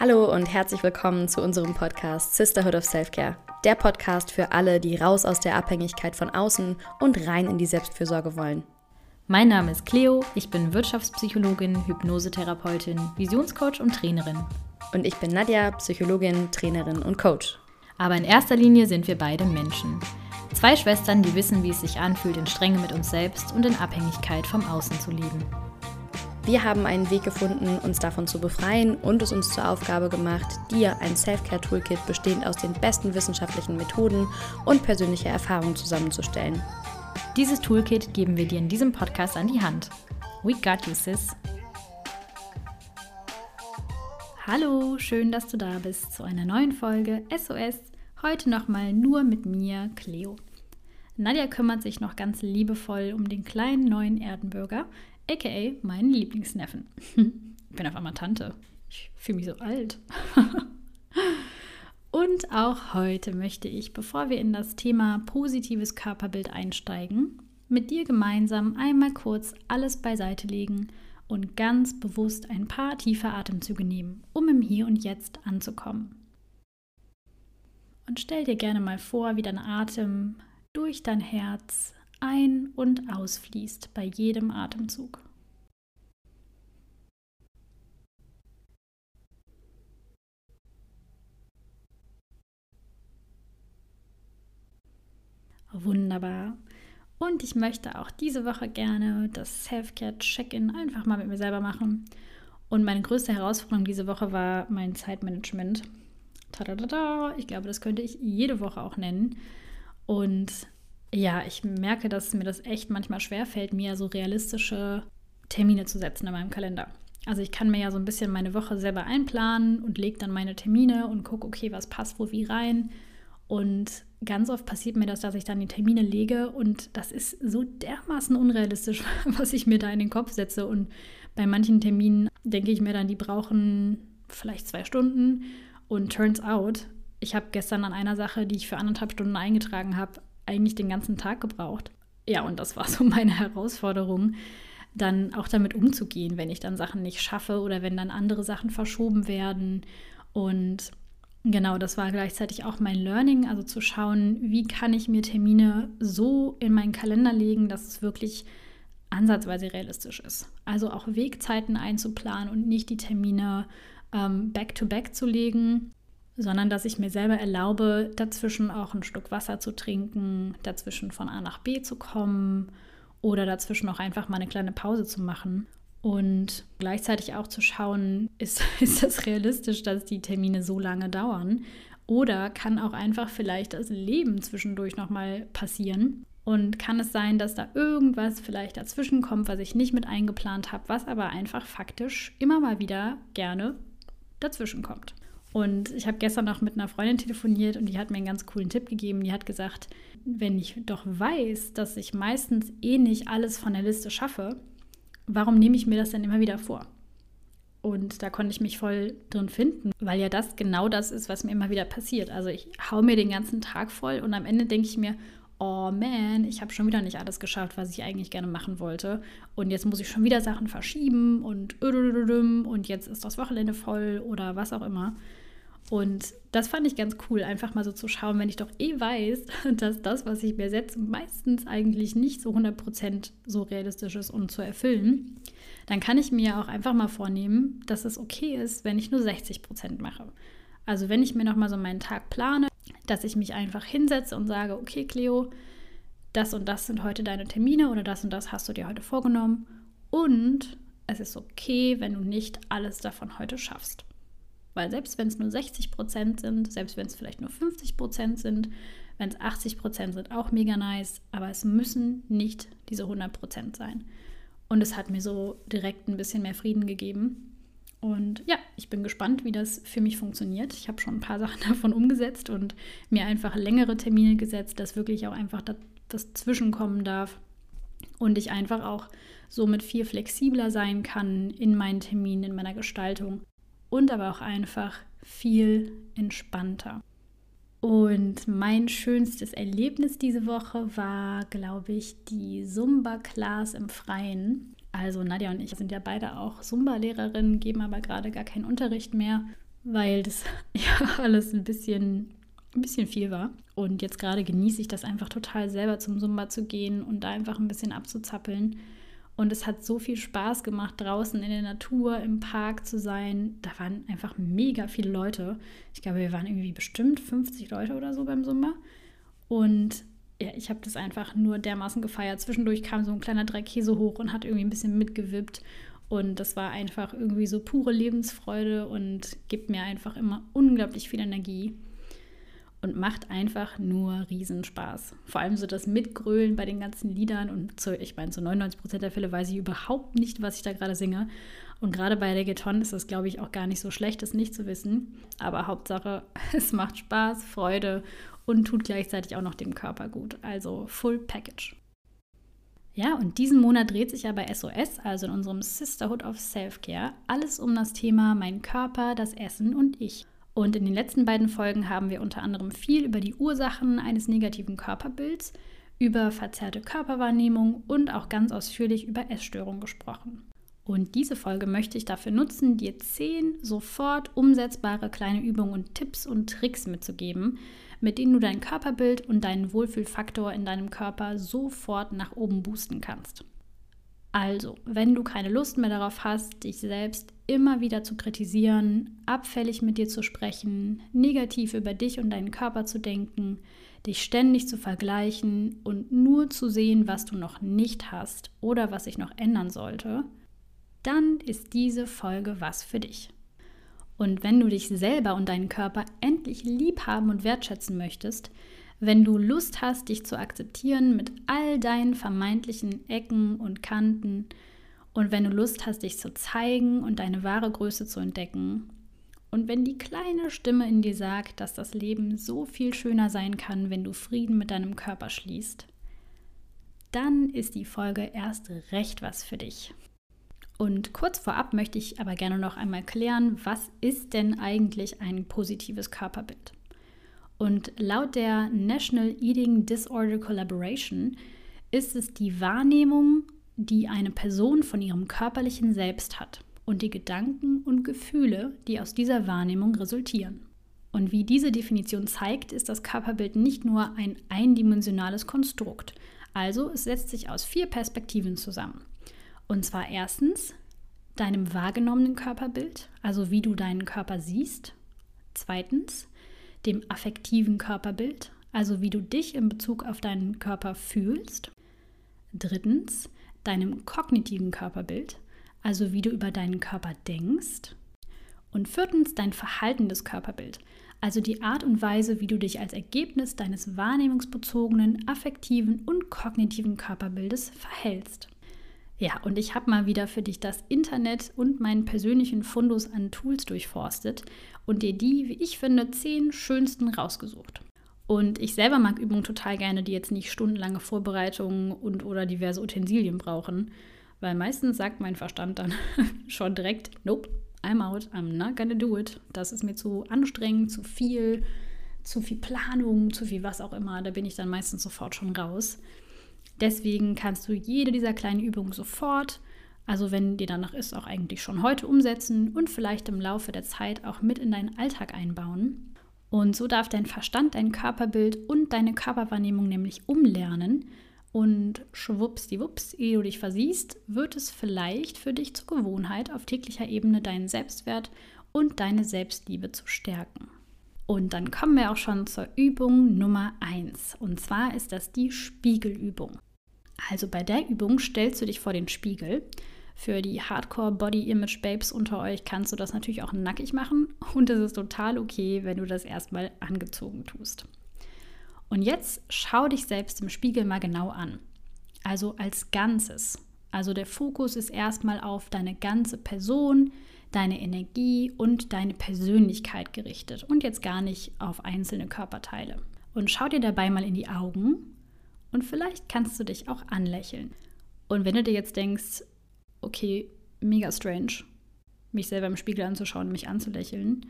Hallo und herzlich willkommen zu unserem Podcast Sisterhood of Self-Care. Der Podcast für alle, die raus aus der Abhängigkeit von außen und rein in die Selbstfürsorge wollen. Mein Name ist Cleo, ich bin Wirtschaftspsychologin, Hypnosetherapeutin, Visionscoach und Trainerin. Und ich bin Nadja, Psychologin, Trainerin und Coach. Aber in erster Linie sind wir beide Menschen. Zwei Schwestern, die wissen, wie es sich anfühlt, in Strenge mit uns selbst und in Abhängigkeit vom Außen zu leben. Wir haben einen Weg gefunden, uns davon zu befreien und es uns zur Aufgabe gemacht, dir ein Self-Care-Toolkit bestehend aus den besten wissenschaftlichen Methoden und persönlicher Erfahrung zusammenzustellen. Dieses Toolkit geben wir dir in diesem Podcast an die Hand. We got you, sis. Hallo, schön, dass du da bist zu einer neuen Folge SOS. Heute nochmal nur mit mir, Cleo. Nadja kümmert sich noch ganz liebevoll um den kleinen neuen Erdenbürger, aka meinen Lieblingsneffen. ich bin auf einmal Tante. Ich fühle mich so alt. Und auch heute möchte ich, bevor wir in das Thema positives Körperbild einsteigen, mit dir gemeinsam einmal kurz alles beiseite legen und ganz bewusst ein paar tiefe Atemzüge nehmen, um im Hier und Jetzt anzukommen. Und stell dir gerne mal vor, wie dein Atem durch dein Herz ein- und ausfließt bei jedem Atemzug. Wunderbar. Und ich möchte auch diese Woche gerne das Self-Care-Check-In einfach mal mit mir selber machen. Und meine größte Herausforderung diese Woche war mein Zeitmanagement. Tadadada, ich glaube, das könnte ich jede Woche auch nennen. Und ja, ich merke, dass mir das echt manchmal schwerfällt, mir so realistische Termine zu setzen in meinem Kalender. Also ich kann mir ja so ein bisschen meine Woche selber einplanen und lege dann meine Termine und gucke, okay, was passt wo wie rein. Und ganz oft passiert mir das, dass ich dann die Termine lege und das ist so dermaßen unrealistisch, was ich mir da in den Kopf setze. Und bei manchen Terminen denke ich mir dann, die brauchen vielleicht zwei Stunden. Und turns out, ich habe gestern an einer Sache, die ich für anderthalb Stunden eingetragen habe, eigentlich den ganzen Tag gebraucht. Ja, und das war so meine Herausforderung, dann auch damit umzugehen, wenn ich dann Sachen nicht schaffe oder wenn dann andere Sachen verschoben werden. Und genau, das war gleichzeitig auch mein Learning, also zu schauen, wie kann ich mir Termine so in meinen Kalender legen, dass es wirklich ansatzweise realistisch ist. Also auch Wegzeiten einzuplanen und nicht die Termine ähm, back-to-back -back zu legen, sondern dass ich mir selber erlaube, dazwischen auch ein Stück Wasser zu trinken, dazwischen von A nach B zu kommen oder dazwischen auch einfach mal eine kleine Pause zu machen. Und gleichzeitig auch zu schauen, ist, ist das realistisch, dass die Termine so lange dauern? Oder kann auch einfach vielleicht das Leben zwischendurch nochmal passieren? Und kann es sein, dass da irgendwas vielleicht dazwischen kommt, was ich nicht mit eingeplant habe, was aber einfach faktisch immer mal wieder gerne dazwischen kommt? Und ich habe gestern noch mit einer Freundin telefoniert und die hat mir einen ganz coolen Tipp gegeben. Die hat gesagt, wenn ich doch weiß, dass ich meistens eh nicht alles von der Liste schaffe, warum nehme ich mir das denn immer wieder vor? Und da konnte ich mich voll drin finden, weil ja das genau das ist, was mir immer wieder passiert. Also ich hau mir den ganzen Tag voll und am Ende denke ich mir, oh man, ich habe schon wieder nicht alles geschafft, was ich eigentlich gerne machen wollte. Und jetzt muss ich schon wieder Sachen verschieben und und jetzt ist das Wochenende voll oder was auch immer. Und das fand ich ganz cool, einfach mal so zu schauen, wenn ich doch eh weiß, dass das, was ich mir setze, meistens eigentlich nicht so 100% so realistisch ist, um zu erfüllen, dann kann ich mir auch einfach mal vornehmen, dass es okay ist, wenn ich nur 60% mache. Also wenn ich mir nochmal so meinen Tag plane, dass ich mich einfach hinsetze und sage, okay Cleo, das und das sind heute deine Termine oder das und das hast du dir heute vorgenommen und es ist okay, wenn du nicht alles davon heute schaffst. Weil selbst wenn es nur 60 Prozent sind, selbst wenn es vielleicht nur 50 Prozent sind, wenn es 80 Prozent sind, auch mega nice, aber es müssen nicht diese 100 Prozent sein. Und es hat mir so direkt ein bisschen mehr Frieden gegeben. Und ja, ich bin gespannt, wie das für mich funktioniert. Ich habe schon ein paar Sachen davon umgesetzt und mir einfach längere Termine gesetzt, dass wirklich auch einfach das, das Zwischenkommen darf und ich einfach auch somit viel flexibler sein kann in meinen Terminen, in meiner Gestaltung und aber auch einfach viel entspannter. Und mein schönstes Erlebnis diese Woche war, glaube ich, die Zumba-Class im Freien. Also Nadja und ich sind ja beide auch Zumba-Lehrerinnen, geben aber gerade gar keinen Unterricht mehr. weil das ja alles ein bisschen, ein bisschen viel war. Und jetzt gerade genieße ich das einfach total selber zum Zumba zu gehen und da einfach ein bisschen abzuzappeln. Und es hat so viel Spaß gemacht, draußen in der Natur, im Park zu sein. Da waren einfach mega viele Leute. Ich glaube, wir waren irgendwie bestimmt 50 Leute oder so beim Zumba. Und ja, ich habe das einfach nur dermaßen gefeiert. Zwischendurch kam so ein kleiner Dreikäse hoch und hat irgendwie ein bisschen mitgewippt. Und das war einfach irgendwie so pure Lebensfreude und gibt mir einfach immer unglaublich viel Energie und macht einfach nur Riesenspaß. Vor allem so das Mitgrölen bei den ganzen Liedern und zu, ich meine, zu 99 Prozent der Fälle weiß ich überhaupt nicht, was ich da gerade singe. Und gerade bei Reggaeton ist das, glaube ich, auch gar nicht so schlecht, das nicht zu wissen. Aber Hauptsache, es macht Spaß, Freude und tut gleichzeitig auch noch dem Körper gut. Also Full Package. Ja, und diesen Monat dreht sich ja bei SOS, also in unserem Sisterhood of Self-Care, alles um das Thema mein Körper, das Essen und ich. Und in den letzten beiden Folgen haben wir unter anderem viel über die Ursachen eines negativen Körperbilds, über verzerrte Körperwahrnehmung und auch ganz ausführlich über Essstörungen gesprochen. Und diese Folge möchte ich dafür nutzen, dir zehn sofort umsetzbare kleine Übungen und Tipps und Tricks mitzugeben, mit denen du dein Körperbild und deinen Wohlfühlfaktor in deinem Körper sofort nach oben boosten kannst. Also, wenn du keine Lust mehr darauf hast, dich selbst immer wieder zu kritisieren, abfällig mit dir zu sprechen, negativ über dich und deinen Körper zu denken, dich ständig zu vergleichen und nur zu sehen, was du noch nicht hast oder was sich noch ändern sollte, dann ist diese Folge was für dich. Und wenn du dich selber und deinen Körper endlich lieb haben und wertschätzen möchtest, wenn du Lust hast, dich zu akzeptieren mit all deinen vermeintlichen Ecken und Kanten und wenn du Lust hast, dich zu zeigen und deine wahre Größe zu entdecken und wenn die kleine Stimme in dir sagt, dass das Leben so viel schöner sein kann, wenn du Frieden mit deinem Körper schließt, dann ist die Folge erst recht was für dich. Und kurz vorab möchte ich aber gerne noch einmal klären, was ist denn eigentlich ein positives Körperbild? Und laut der National Eating Disorder Collaboration ist es die Wahrnehmung, die eine Person von ihrem körperlichen Selbst hat und die Gedanken und Gefühle, die aus dieser Wahrnehmung resultieren. Und wie diese Definition zeigt, ist das Körperbild nicht nur ein eindimensionales Konstrukt. Also es setzt sich aus vier Perspektiven zusammen. Und zwar erstens deinem wahrgenommenen Körperbild, also wie du deinen Körper siehst. Zweitens dem affektiven Körperbild, also wie du dich in Bezug auf deinen Körper fühlst. Drittens, deinem kognitiven Körperbild, also wie du über deinen Körper denkst. Und viertens, dein verhaltendes Körperbild, also die Art und Weise, wie du dich als Ergebnis deines wahrnehmungsbezogenen, affektiven und kognitiven Körperbildes verhältst. Ja, und ich habe mal wieder für dich das Internet und meinen persönlichen Fundus an Tools durchforstet und dir die, wie ich finde, zehn schönsten rausgesucht. Und ich selber mag Übungen total gerne, die jetzt nicht stundenlange Vorbereitungen und oder diverse Utensilien brauchen, weil meistens sagt mein Verstand dann schon direkt, nope, I'm out, I'm not gonna do it. Das ist mir zu anstrengend, zu viel, zu viel Planung, zu viel was auch immer. Da bin ich dann meistens sofort schon raus. Deswegen kannst du jede dieser kleinen Übungen sofort, also wenn dir danach ist, auch eigentlich schon heute umsetzen und vielleicht im Laufe der Zeit auch mit in deinen Alltag einbauen. Und so darf dein Verstand dein Körperbild und deine Körperwahrnehmung nämlich umlernen. Und schwuppsdiwupps, ehe du dich versiehst, wird es vielleicht für dich zur Gewohnheit, auf täglicher Ebene deinen Selbstwert und deine Selbstliebe zu stärken. Und dann kommen wir auch schon zur Übung Nummer 1. Und zwar ist das die Spiegelübung. Also bei der Übung stellst du dich vor den Spiegel. Für die Hardcore Body Image Babes unter euch kannst du das natürlich auch nackig machen und es ist total okay, wenn du das erstmal angezogen tust. Und jetzt schau dich selbst im Spiegel mal genau an. Also als Ganzes. Also der Fokus ist erstmal auf deine ganze Person, deine Energie und deine Persönlichkeit gerichtet und jetzt gar nicht auf einzelne Körperteile. Und schau dir dabei mal in die Augen und vielleicht kannst du dich auch anlächeln. Und wenn du dir jetzt denkst, okay, mega strange, mich selber im Spiegel anzuschauen, mich anzulächeln,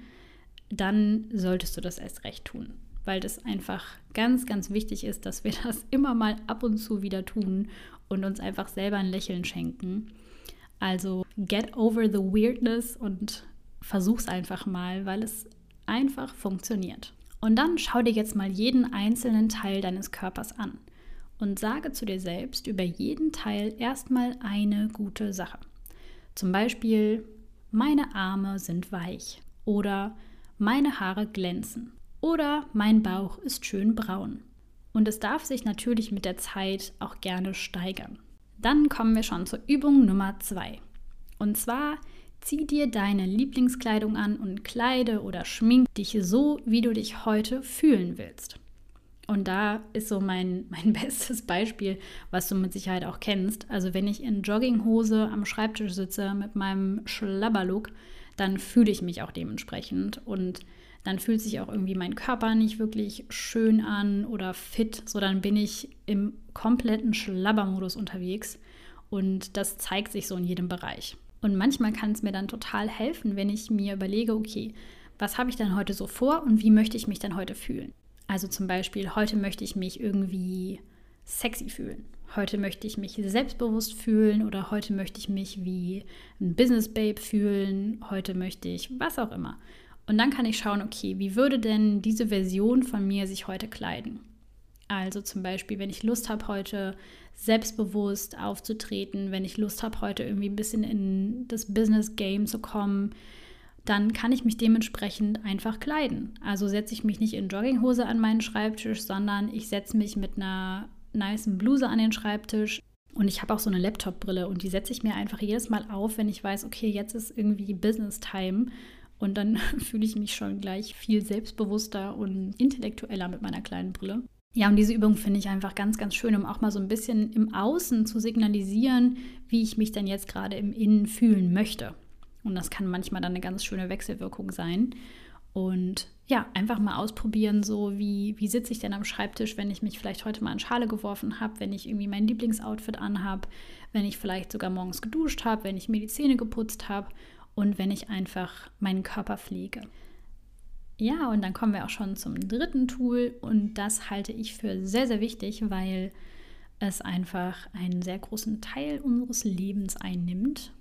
dann solltest du das erst recht tun, weil das einfach ganz, ganz wichtig ist, dass wir das immer mal ab und zu wieder tun und uns einfach selber ein Lächeln schenken also get over the weirdness und versuch's einfach mal, weil es einfach funktioniert. Und dann schau dir jetzt mal jeden einzelnen Teil deines Körpers an und sage zu dir selbst über jeden Teil erstmal eine gute Sache. Zum Beispiel, meine Arme sind weich oder meine Haare glänzen oder mein Bauch ist schön braun. Und es darf sich natürlich mit der Zeit auch gerne steigern. Dann kommen wir schon zur Übung Nummer zwei. Und zwar zieh dir deine Lieblingskleidung an und kleide oder schmink dich so, wie du dich heute fühlen willst. Und da ist so mein, mein bestes Beispiel, was du mit Sicherheit auch kennst. Also wenn ich in Jogginghose am Schreibtisch sitze mit meinem Schlabberlook, dann fühle ich mich auch dementsprechend. Und dann fühlt sich auch irgendwie mein Körper nicht wirklich schön an oder fit. So dann bin ich im kompletten Schlabbermodus unterwegs. Und das zeigt sich so in jedem Bereich. Und manchmal kann es mir dann total helfen, wenn ich mir überlege, okay, was habe ich dann heute so vor und wie möchte ich mich dann heute fühlen? Also zum Beispiel, heute möchte ich mich irgendwie sexy fühlen. Heute möchte ich mich selbstbewusst fühlen oder heute möchte ich mich wie ein Business Babe fühlen. Heute möchte ich was auch immer. Und dann kann ich schauen, okay, wie würde denn diese Version von mir sich heute kleiden? Also zum Beispiel, wenn ich Lust habe, heute selbstbewusst aufzutreten, wenn ich Lust habe, heute irgendwie ein bisschen in das Business Game zu kommen, dann kann ich mich dementsprechend einfach kleiden. Also setze ich mich nicht in Jogginghose an meinen Schreibtisch, sondern ich setze mich mit einer nice Bluse an den Schreibtisch. Und ich habe auch so eine Laptop-Brille und die setze ich mir einfach jedes Mal auf, wenn ich weiß, okay, jetzt ist irgendwie Business Time. Und dann fühle ich mich schon gleich viel selbstbewusster und intellektueller mit meiner kleinen Brille. Ja, und diese Übung finde ich einfach ganz, ganz schön, um auch mal so ein bisschen im Außen zu signalisieren, wie ich mich denn jetzt gerade im Innen fühlen möchte. Und das kann manchmal dann eine ganz schöne Wechselwirkung sein. Und ja, einfach mal ausprobieren, so wie, wie sitze ich denn am Schreibtisch, wenn ich mich vielleicht heute mal in Schale geworfen habe, wenn ich irgendwie mein Lieblingsoutfit anhabe, wenn ich vielleicht sogar morgens geduscht habe, wenn ich mir die Zähne geputzt habe und wenn ich einfach meinen Körper pflege. Ja, und dann kommen wir auch schon zum dritten Tool und das halte ich für sehr, sehr wichtig, weil es einfach einen sehr großen Teil unseres Lebens einnimmt.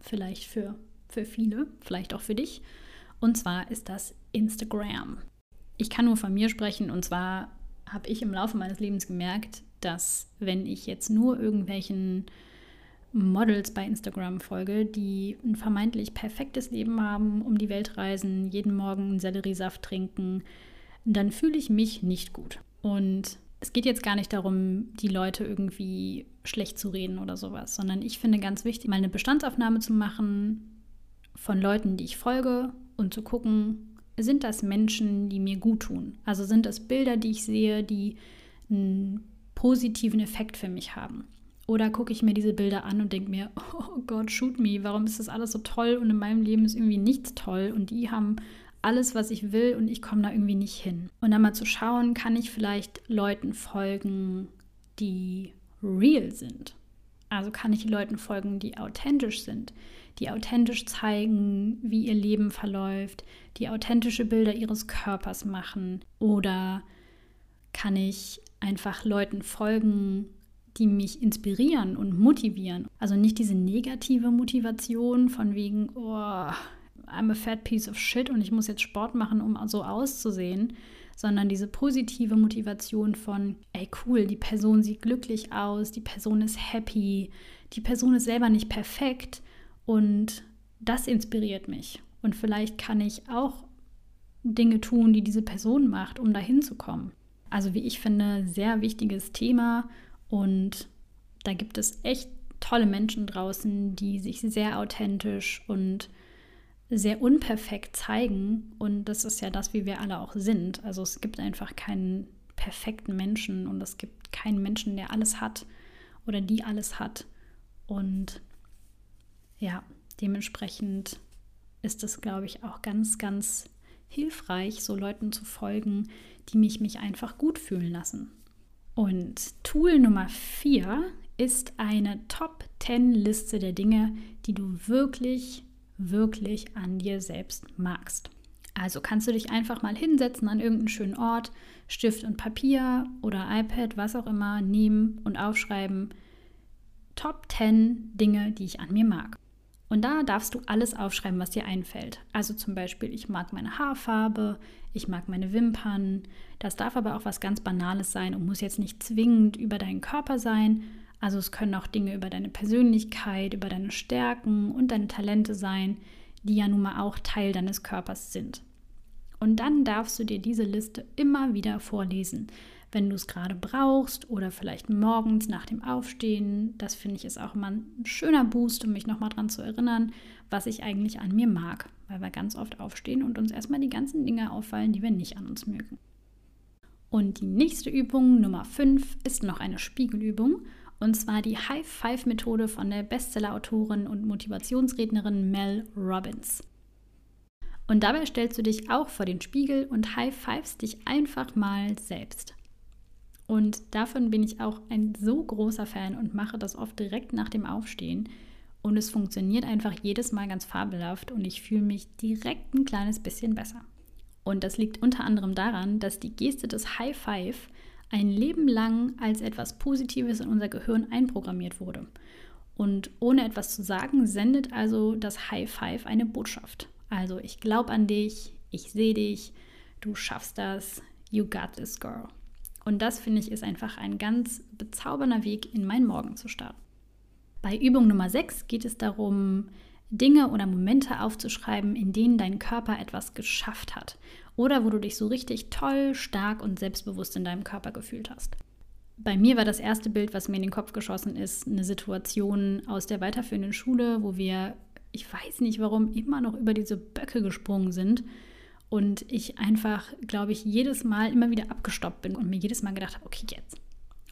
Vielleicht für für viele, vielleicht auch für dich. Und zwar ist das Instagram. Ich kann nur von mir sprechen und zwar habe ich im Laufe meines Lebens gemerkt, dass wenn ich jetzt nur irgendwelchen Models bei Instagram folge, die ein vermeintlich perfektes Leben haben, um die Welt reisen, jeden Morgen Selleriesaft trinken, dann fühle ich mich nicht gut. Und es geht jetzt gar nicht darum, die Leute irgendwie schlecht zu reden oder sowas, sondern ich finde ganz wichtig, mal eine Bestandsaufnahme zu machen, von Leuten, die ich folge und zu gucken, sind das Menschen, die mir gut tun? Also sind das Bilder, die ich sehe, die einen positiven Effekt für mich haben? Oder gucke ich mir diese Bilder an und denke mir, oh Gott, shoot me, warum ist das alles so toll und in meinem Leben ist irgendwie nichts toll und die haben alles, was ich will und ich komme da irgendwie nicht hin. Und dann mal zu schauen, kann ich vielleicht Leuten folgen, die real sind. Also kann ich Leuten folgen, die authentisch sind, die authentisch zeigen, wie ihr Leben verläuft, die authentische Bilder ihres Körpers machen? Oder kann ich einfach Leuten folgen, die mich inspirieren und motivieren? Also nicht diese negative Motivation von wegen, oh, I'm a fat piece of shit und ich muss jetzt Sport machen, um so auszusehen, sondern diese positive Motivation von, ey cool, die Person sieht glücklich aus, die Person ist happy, die Person ist selber nicht perfekt, und das inspiriert mich. Und vielleicht kann ich auch Dinge tun, die diese Person macht, um dahin zu kommen. Also wie ich finde, sehr wichtiges Thema und da gibt es echt tolle Menschen draußen, die sich sehr authentisch und sehr unperfekt zeigen und das ist ja das, wie wir alle auch sind. Also es gibt einfach keinen perfekten Menschen und es gibt keinen Menschen, der alles hat oder die alles hat und ja, dementsprechend ist es, glaube ich, auch ganz, ganz hilfreich, so Leuten zu folgen, die mich, mich einfach gut fühlen lassen. Und Tool Nummer 4 ist eine Top 10 Liste der Dinge, die du wirklich, wirklich an dir selbst magst. Also kannst du dich einfach mal hinsetzen an irgendeinen schönen Ort, Stift und Papier oder iPad, was auch immer, nehmen und aufschreiben. Top 10 Dinge, die ich an mir mag. Und da darfst du alles aufschreiben, was dir einfällt. Also zum Beispiel, ich mag meine Haarfarbe, ich mag meine Wimpern. Das darf aber auch was ganz Banales sein und muss jetzt nicht zwingend über deinen Körper sein. Also es können auch Dinge über deine Persönlichkeit, über deine Stärken und deine Talente sein, die ja nun mal auch Teil deines Körpers sind. Und dann darfst du dir diese Liste immer wieder vorlesen wenn du es gerade brauchst oder vielleicht morgens nach dem Aufstehen. Das finde ich ist auch immer ein schöner Boost, um mich nochmal daran zu erinnern, was ich eigentlich an mir mag, weil wir ganz oft aufstehen und uns erstmal die ganzen Dinge auffallen, die wir nicht an uns mögen. Und die nächste Übung, Nummer 5, ist noch eine Spiegelübung. Und zwar die High-Five-Methode von der Bestseller-Autorin und Motivationsrednerin Mel Robbins. Und dabei stellst du dich auch vor den Spiegel und high-fivest dich einfach mal selbst. Und davon bin ich auch ein so großer Fan und mache das oft direkt nach dem Aufstehen. Und es funktioniert einfach jedes Mal ganz fabelhaft und ich fühle mich direkt ein kleines bisschen besser. Und das liegt unter anderem daran, dass die Geste des High Five ein Leben lang als etwas Positives in unser Gehirn einprogrammiert wurde. Und ohne etwas zu sagen, sendet also das High Five eine Botschaft. Also ich glaube an dich, ich sehe dich, du schaffst das, you got this girl. Und das finde ich ist einfach ein ganz bezaubernder Weg, in meinen Morgen zu starten. Bei Übung Nummer 6 geht es darum, Dinge oder Momente aufzuschreiben, in denen dein Körper etwas geschafft hat oder wo du dich so richtig toll, stark und selbstbewusst in deinem Körper gefühlt hast. Bei mir war das erste Bild, was mir in den Kopf geschossen ist, eine Situation aus der weiterführenden Schule, wo wir, ich weiß nicht warum, immer noch über diese Böcke gesprungen sind und ich einfach, glaube ich, jedes Mal immer wieder abgestoppt bin und mir jedes Mal gedacht habe, okay, jetzt.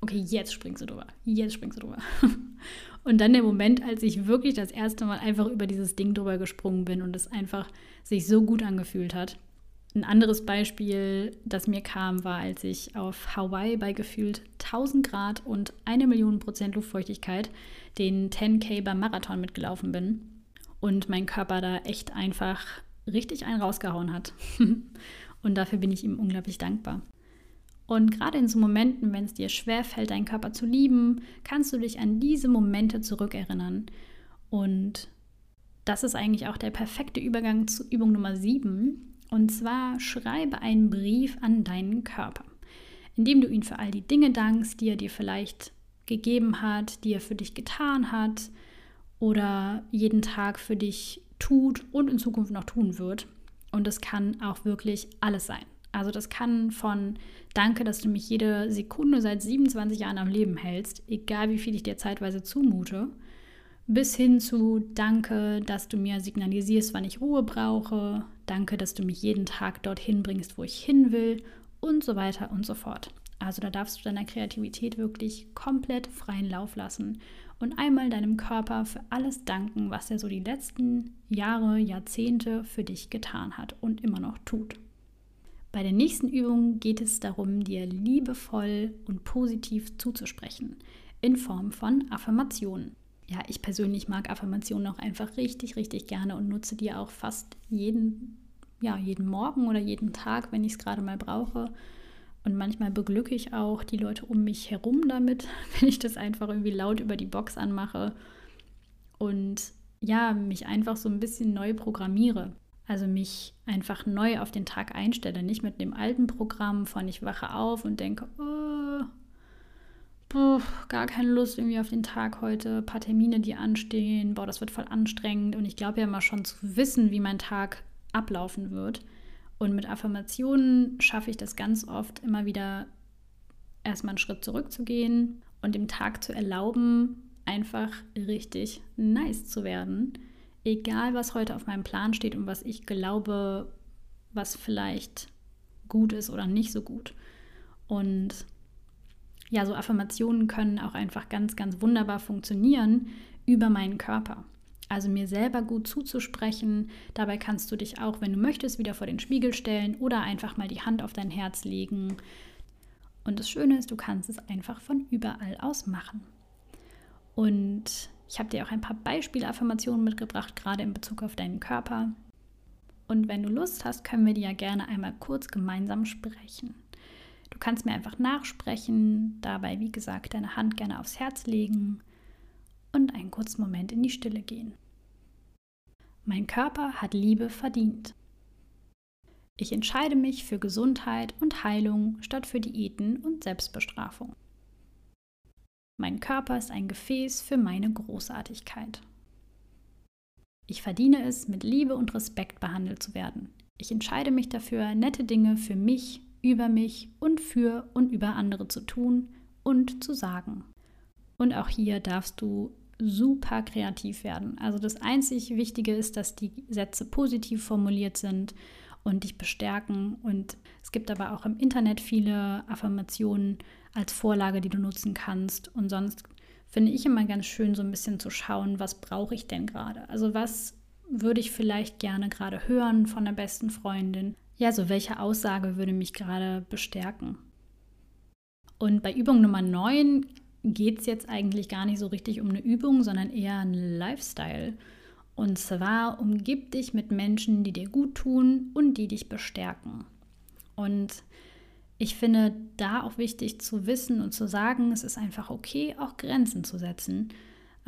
Okay, jetzt springst du drüber. Jetzt springst du drüber. und dann der Moment, als ich wirklich das erste Mal einfach über dieses Ding drüber gesprungen bin und es einfach sich so gut angefühlt hat. Ein anderes Beispiel, das mir kam, war, als ich auf Hawaii bei gefühlt 1000 Grad und eine Million Prozent Luftfeuchtigkeit den 10K beim Marathon mitgelaufen bin und mein Körper da echt einfach richtig einen rausgehauen hat. und dafür bin ich ihm unglaublich dankbar. Und gerade in so Momenten, wenn es dir schwerfällt, deinen Körper zu lieben, kannst du dich an diese Momente zurückerinnern. Und das ist eigentlich auch der perfekte Übergang zu Übung Nummer 7. Und zwar schreibe einen Brief an deinen Körper, indem du ihn für all die Dinge dankst, die er dir vielleicht gegeben hat, die er für dich getan hat oder jeden Tag für dich tut und in Zukunft noch tun wird. Und das kann auch wirklich alles sein. Also das kann von Danke, dass du mich jede Sekunde seit 27 Jahren am Leben hältst, egal wie viel ich dir zeitweise zumute, bis hin zu Danke, dass du mir signalisierst, wann ich Ruhe brauche, Danke, dass du mich jeden Tag dorthin bringst, wo ich hin will und so weiter und so fort. Also da darfst du deiner Kreativität wirklich komplett freien Lauf lassen und einmal deinem Körper für alles danken, was er so die letzten Jahre, Jahrzehnte für dich getan hat und immer noch tut. Bei der nächsten Übung geht es darum, dir liebevoll und positiv zuzusprechen, in Form von Affirmationen. Ja, ich persönlich mag Affirmationen auch einfach richtig, richtig gerne und nutze die auch fast jeden, ja, jeden Morgen oder jeden Tag, wenn ich es gerade mal brauche und manchmal beglücke ich auch die Leute um mich herum damit, wenn ich das einfach irgendwie laut über die Box anmache und ja, mich einfach so ein bisschen neu programmiere. Also mich einfach neu auf den Tag einstelle, nicht mit dem alten Programm von ich wache auf und denke, oh, boah, gar keine Lust irgendwie auf den Tag heute, paar Termine, die anstehen, boah, das wird voll anstrengend und ich glaube ja immer schon zu wissen, wie mein Tag ablaufen wird. Und mit Affirmationen schaffe ich das ganz oft immer wieder erstmal einen Schritt zurückzugehen und dem Tag zu erlauben, einfach richtig nice zu werden. Egal, was heute auf meinem Plan steht und was ich glaube, was vielleicht gut ist oder nicht so gut. Und ja, so Affirmationen können auch einfach ganz, ganz wunderbar funktionieren über meinen Körper also mir selber gut zuzusprechen. Dabei kannst du dich auch, wenn du möchtest, wieder vor den Spiegel stellen oder einfach mal die Hand auf dein Herz legen. Und das Schöne ist, du kannst es einfach von überall aus machen. Und ich habe dir auch ein paar Beispielaffirmationen mitgebracht, gerade in Bezug auf deinen Körper. Und wenn du Lust hast, können wir die ja gerne einmal kurz gemeinsam sprechen. Du kannst mir einfach nachsprechen, dabei, wie gesagt, deine Hand gerne aufs Herz legen und einen kurzen Moment in die Stille gehen. Mein Körper hat Liebe verdient. Ich entscheide mich für Gesundheit und Heilung statt für Diäten und Selbstbestrafung. Mein Körper ist ein Gefäß für meine Großartigkeit. Ich verdiene es, mit Liebe und Respekt behandelt zu werden. Ich entscheide mich dafür, nette Dinge für mich, über mich und für und über andere zu tun und zu sagen. Und auch hier darfst du super kreativ werden. Also das einzig Wichtige ist, dass die Sätze positiv formuliert sind und dich bestärken. Und es gibt aber auch im Internet viele Affirmationen als Vorlage, die du nutzen kannst. Und sonst finde ich immer ganz schön, so ein bisschen zu schauen, was brauche ich denn gerade? Also was würde ich vielleicht gerne gerade hören von der besten Freundin? Ja, so welche Aussage würde mich gerade bestärken? Und bei Übung Nummer 9 geht es jetzt eigentlich gar nicht so richtig um eine Übung, sondern eher ein Lifestyle. Und zwar umgib dich mit Menschen, die dir gut tun und die dich bestärken. Und ich finde da auch wichtig zu wissen und zu sagen, es ist einfach okay, auch Grenzen zu setzen.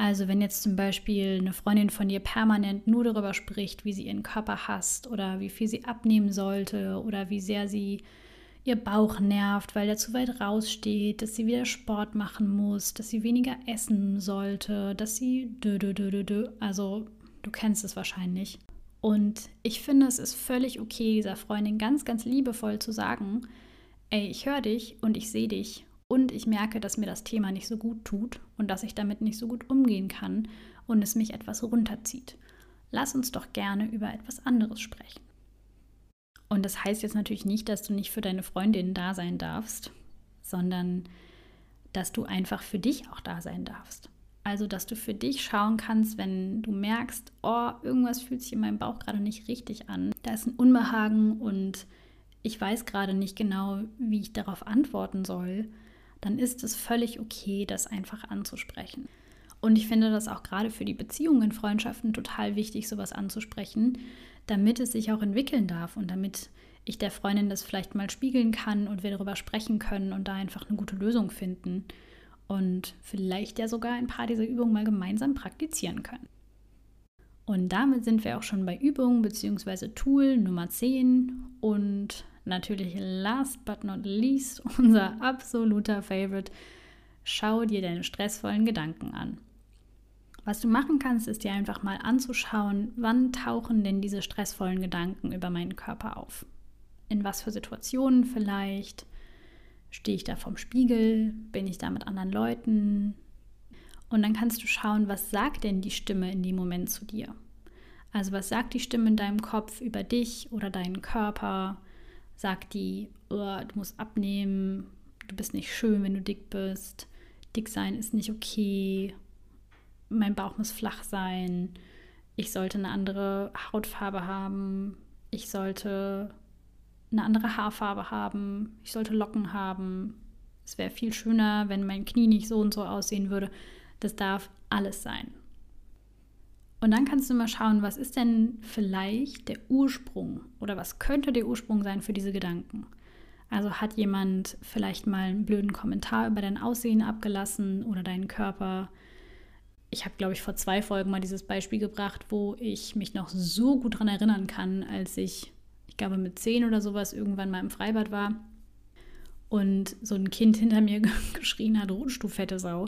Also wenn jetzt zum Beispiel eine Freundin von dir permanent nur darüber spricht, wie sie ihren Körper hasst oder wie viel sie abnehmen sollte oder wie sehr sie ihr Bauch nervt, weil der zu weit raussteht, dass sie wieder Sport machen muss, dass sie weniger essen sollte, dass sie dö, dö, dö, dö, dö. also Du kennst es wahrscheinlich. Und ich finde, es ist völlig okay, dieser Freundin ganz, ganz liebevoll zu sagen, ey, ich höre dich und ich sehe dich und ich merke, dass mir das Thema nicht so gut tut und dass ich damit nicht so gut umgehen kann und es mich etwas runterzieht. Lass uns doch gerne über etwas anderes sprechen. Und das heißt jetzt natürlich nicht, dass du nicht für deine Freundin da sein darfst, sondern dass du einfach für dich auch da sein darfst. Also, dass du für dich schauen kannst, wenn du merkst, oh, irgendwas fühlt sich in meinem Bauch gerade nicht richtig an. Da ist ein Unbehagen und ich weiß gerade nicht genau, wie ich darauf antworten soll, dann ist es völlig okay, das einfach anzusprechen. Und ich finde das auch gerade für die Beziehungen Freundschaften total wichtig, sowas anzusprechen, damit es sich auch entwickeln darf und damit ich der Freundin das vielleicht mal spiegeln kann und wir darüber sprechen können und da einfach eine gute Lösung finden und vielleicht ja sogar ein paar dieser Übungen mal gemeinsam praktizieren können. Und damit sind wir auch schon bei Übung bzw. Tool Nummer 10 und natürlich last but not least unser absoluter Favorite. Schau dir deine stressvollen Gedanken an. Was du machen kannst, ist dir einfach mal anzuschauen, wann tauchen denn diese stressvollen Gedanken über meinen Körper auf. In was für Situationen vielleicht, Stehe ich da vorm Spiegel? Bin ich da mit anderen Leuten? Und dann kannst du schauen, was sagt denn die Stimme in dem Moment zu dir? Also was sagt die Stimme in deinem Kopf über dich oder deinen Körper? Sagt die, oh, du musst abnehmen, du bist nicht schön, wenn du dick bist, dick sein ist nicht okay, mein Bauch muss flach sein, ich sollte eine andere Hautfarbe haben, ich sollte eine andere Haarfarbe haben, ich sollte Locken haben. Es wäre viel schöner, wenn mein Knie nicht so und so aussehen würde. Das darf alles sein. Und dann kannst du mal schauen, was ist denn vielleicht der Ursprung oder was könnte der Ursprung sein für diese Gedanken. Also hat jemand vielleicht mal einen blöden Kommentar über dein Aussehen abgelassen oder deinen Körper. Ich habe, glaube ich, vor zwei Folgen mal dieses Beispiel gebracht, wo ich mich noch so gut daran erinnern kann, als ich glaube mit zehn oder sowas irgendwann mal im Freibad war und so ein Kind hinter mir geschrien hat, rutsch du fette Sau.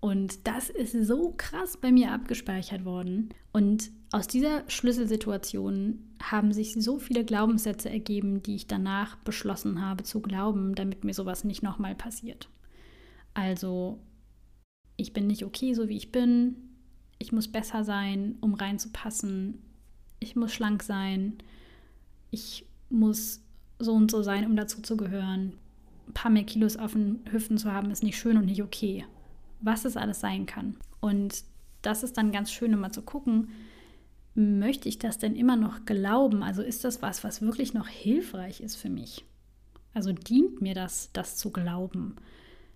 Und das ist so krass bei mir abgespeichert worden. Und aus dieser Schlüsselsituation haben sich so viele Glaubenssätze ergeben, die ich danach beschlossen habe zu glauben, damit mir sowas nicht nochmal passiert. Also, ich bin nicht okay, so wie ich bin. Ich muss besser sein, um reinzupassen. Ich muss schlank sein ich muss so und so sein, um dazu zu gehören. Ein paar mehr Kilos auf den Hüften zu haben, ist nicht schön und nicht okay. Was es alles sein kann. Und das ist dann ganz schön, immer zu gucken, möchte ich das denn immer noch glauben? Also ist das was, was wirklich noch hilfreich ist für mich? Also dient mir das, das zu glauben?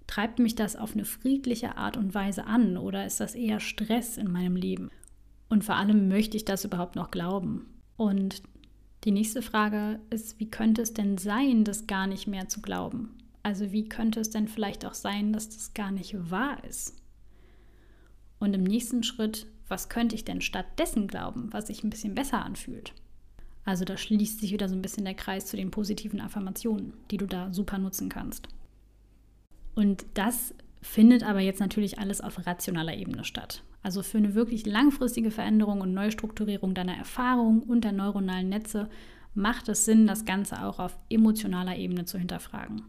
Treibt mich das auf eine friedliche Art und Weise an oder ist das eher Stress in meinem Leben? Und vor allem möchte ich das überhaupt noch glauben? Und die nächste Frage ist, wie könnte es denn sein, das gar nicht mehr zu glauben? Also wie könnte es denn vielleicht auch sein, dass das gar nicht wahr ist? Und im nächsten Schritt was könnte ich denn stattdessen glauben, was sich ein bisschen besser anfühlt? Also da schließt sich wieder so ein bisschen der Kreis zu den positiven Affirmationen, die du da super nutzen kannst. Und das findet aber jetzt natürlich alles auf rationaler Ebene statt. Also für eine wirklich langfristige Veränderung und Neustrukturierung deiner Erfahrung und der neuronalen Netze macht es Sinn, das Ganze auch auf emotionaler Ebene zu hinterfragen.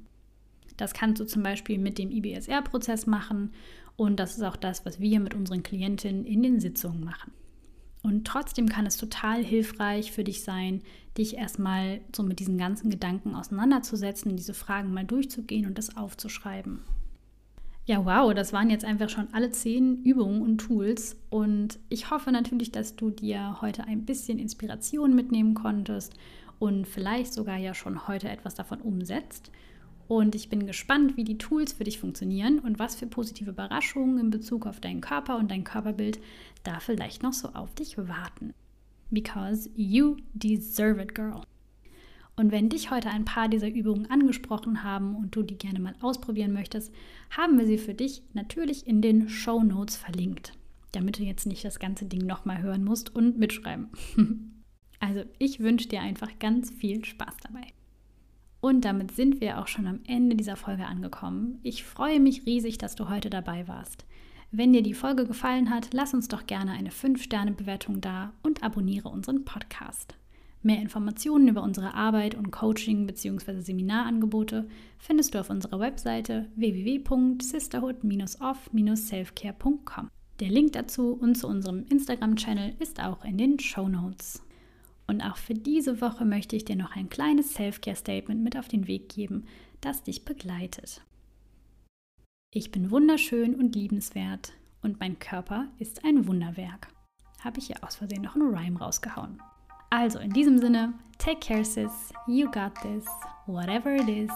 Das kannst du zum Beispiel mit dem IBSR-Prozess machen und das ist auch das, was wir mit unseren Klientinnen in den Sitzungen machen. Und trotzdem kann es total hilfreich für dich sein, dich erstmal so mit diesen ganzen Gedanken auseinanderzusetzen, diese Fragen mal durchzugehen und das aufzuschreiben. Ja, wow, das waren jetzt einfach schon alle zehn Übungen und Tools. Und ich hoffe natürlich, dass du dir heute ein bisschen Inspiration mitnehmen konntest und vielleicht sogar ja schon heute etwas davon umsetzt. Und ich bin gespannt, wie die Tools für dich funktionieren und was für positive Überraschungen in Bezug auf deinen Körper und dein Körperbild da vielleicht noch so auf dich warten. Because you deserve it, girl. Und wenn dich heute ein paar dieser Übungen angesprochen haben und du die gerne mal ausprobieren möchtest, haben wir sie für dich natürlich in den Show Notes verlinkt, damit du jetzt nicht das ganze Ding nochmal hören musst und mitschreiben. also ich wünsche dir einfach ganz viel Spaß dabei. Und damit sind wir auch schon am Ende dieser Folge angekommen. Ich freue mich riesig, dass du heute dabei warst. Wenn dir die Folge gefallen hat, lass uns doch gerne eine 5-Sterne-Bewertung da und abonniere unseren Podcast. Mehr Informationen über unsere Arbeit und Coaching bzw. Seminarangebote findest du auf unserer Webseite www.sisterhood-off-selfcare.com. Der Link dazu und zu unserem Instagram-Channel ist auch in den Show Notes. Und auch für diese Woche möchte ich dir noch ein kleines Self-Care-Statement mit auf den Weg geben, das dich begleitet. Ich bin wunderschön und liebenswert und mein Körper ist ein Wunderwerk. Habe ich hier aus Versehen noch einen Rhyme rausgehauen. Also in diesem Sinne, take care sis, you got this, whatever it is.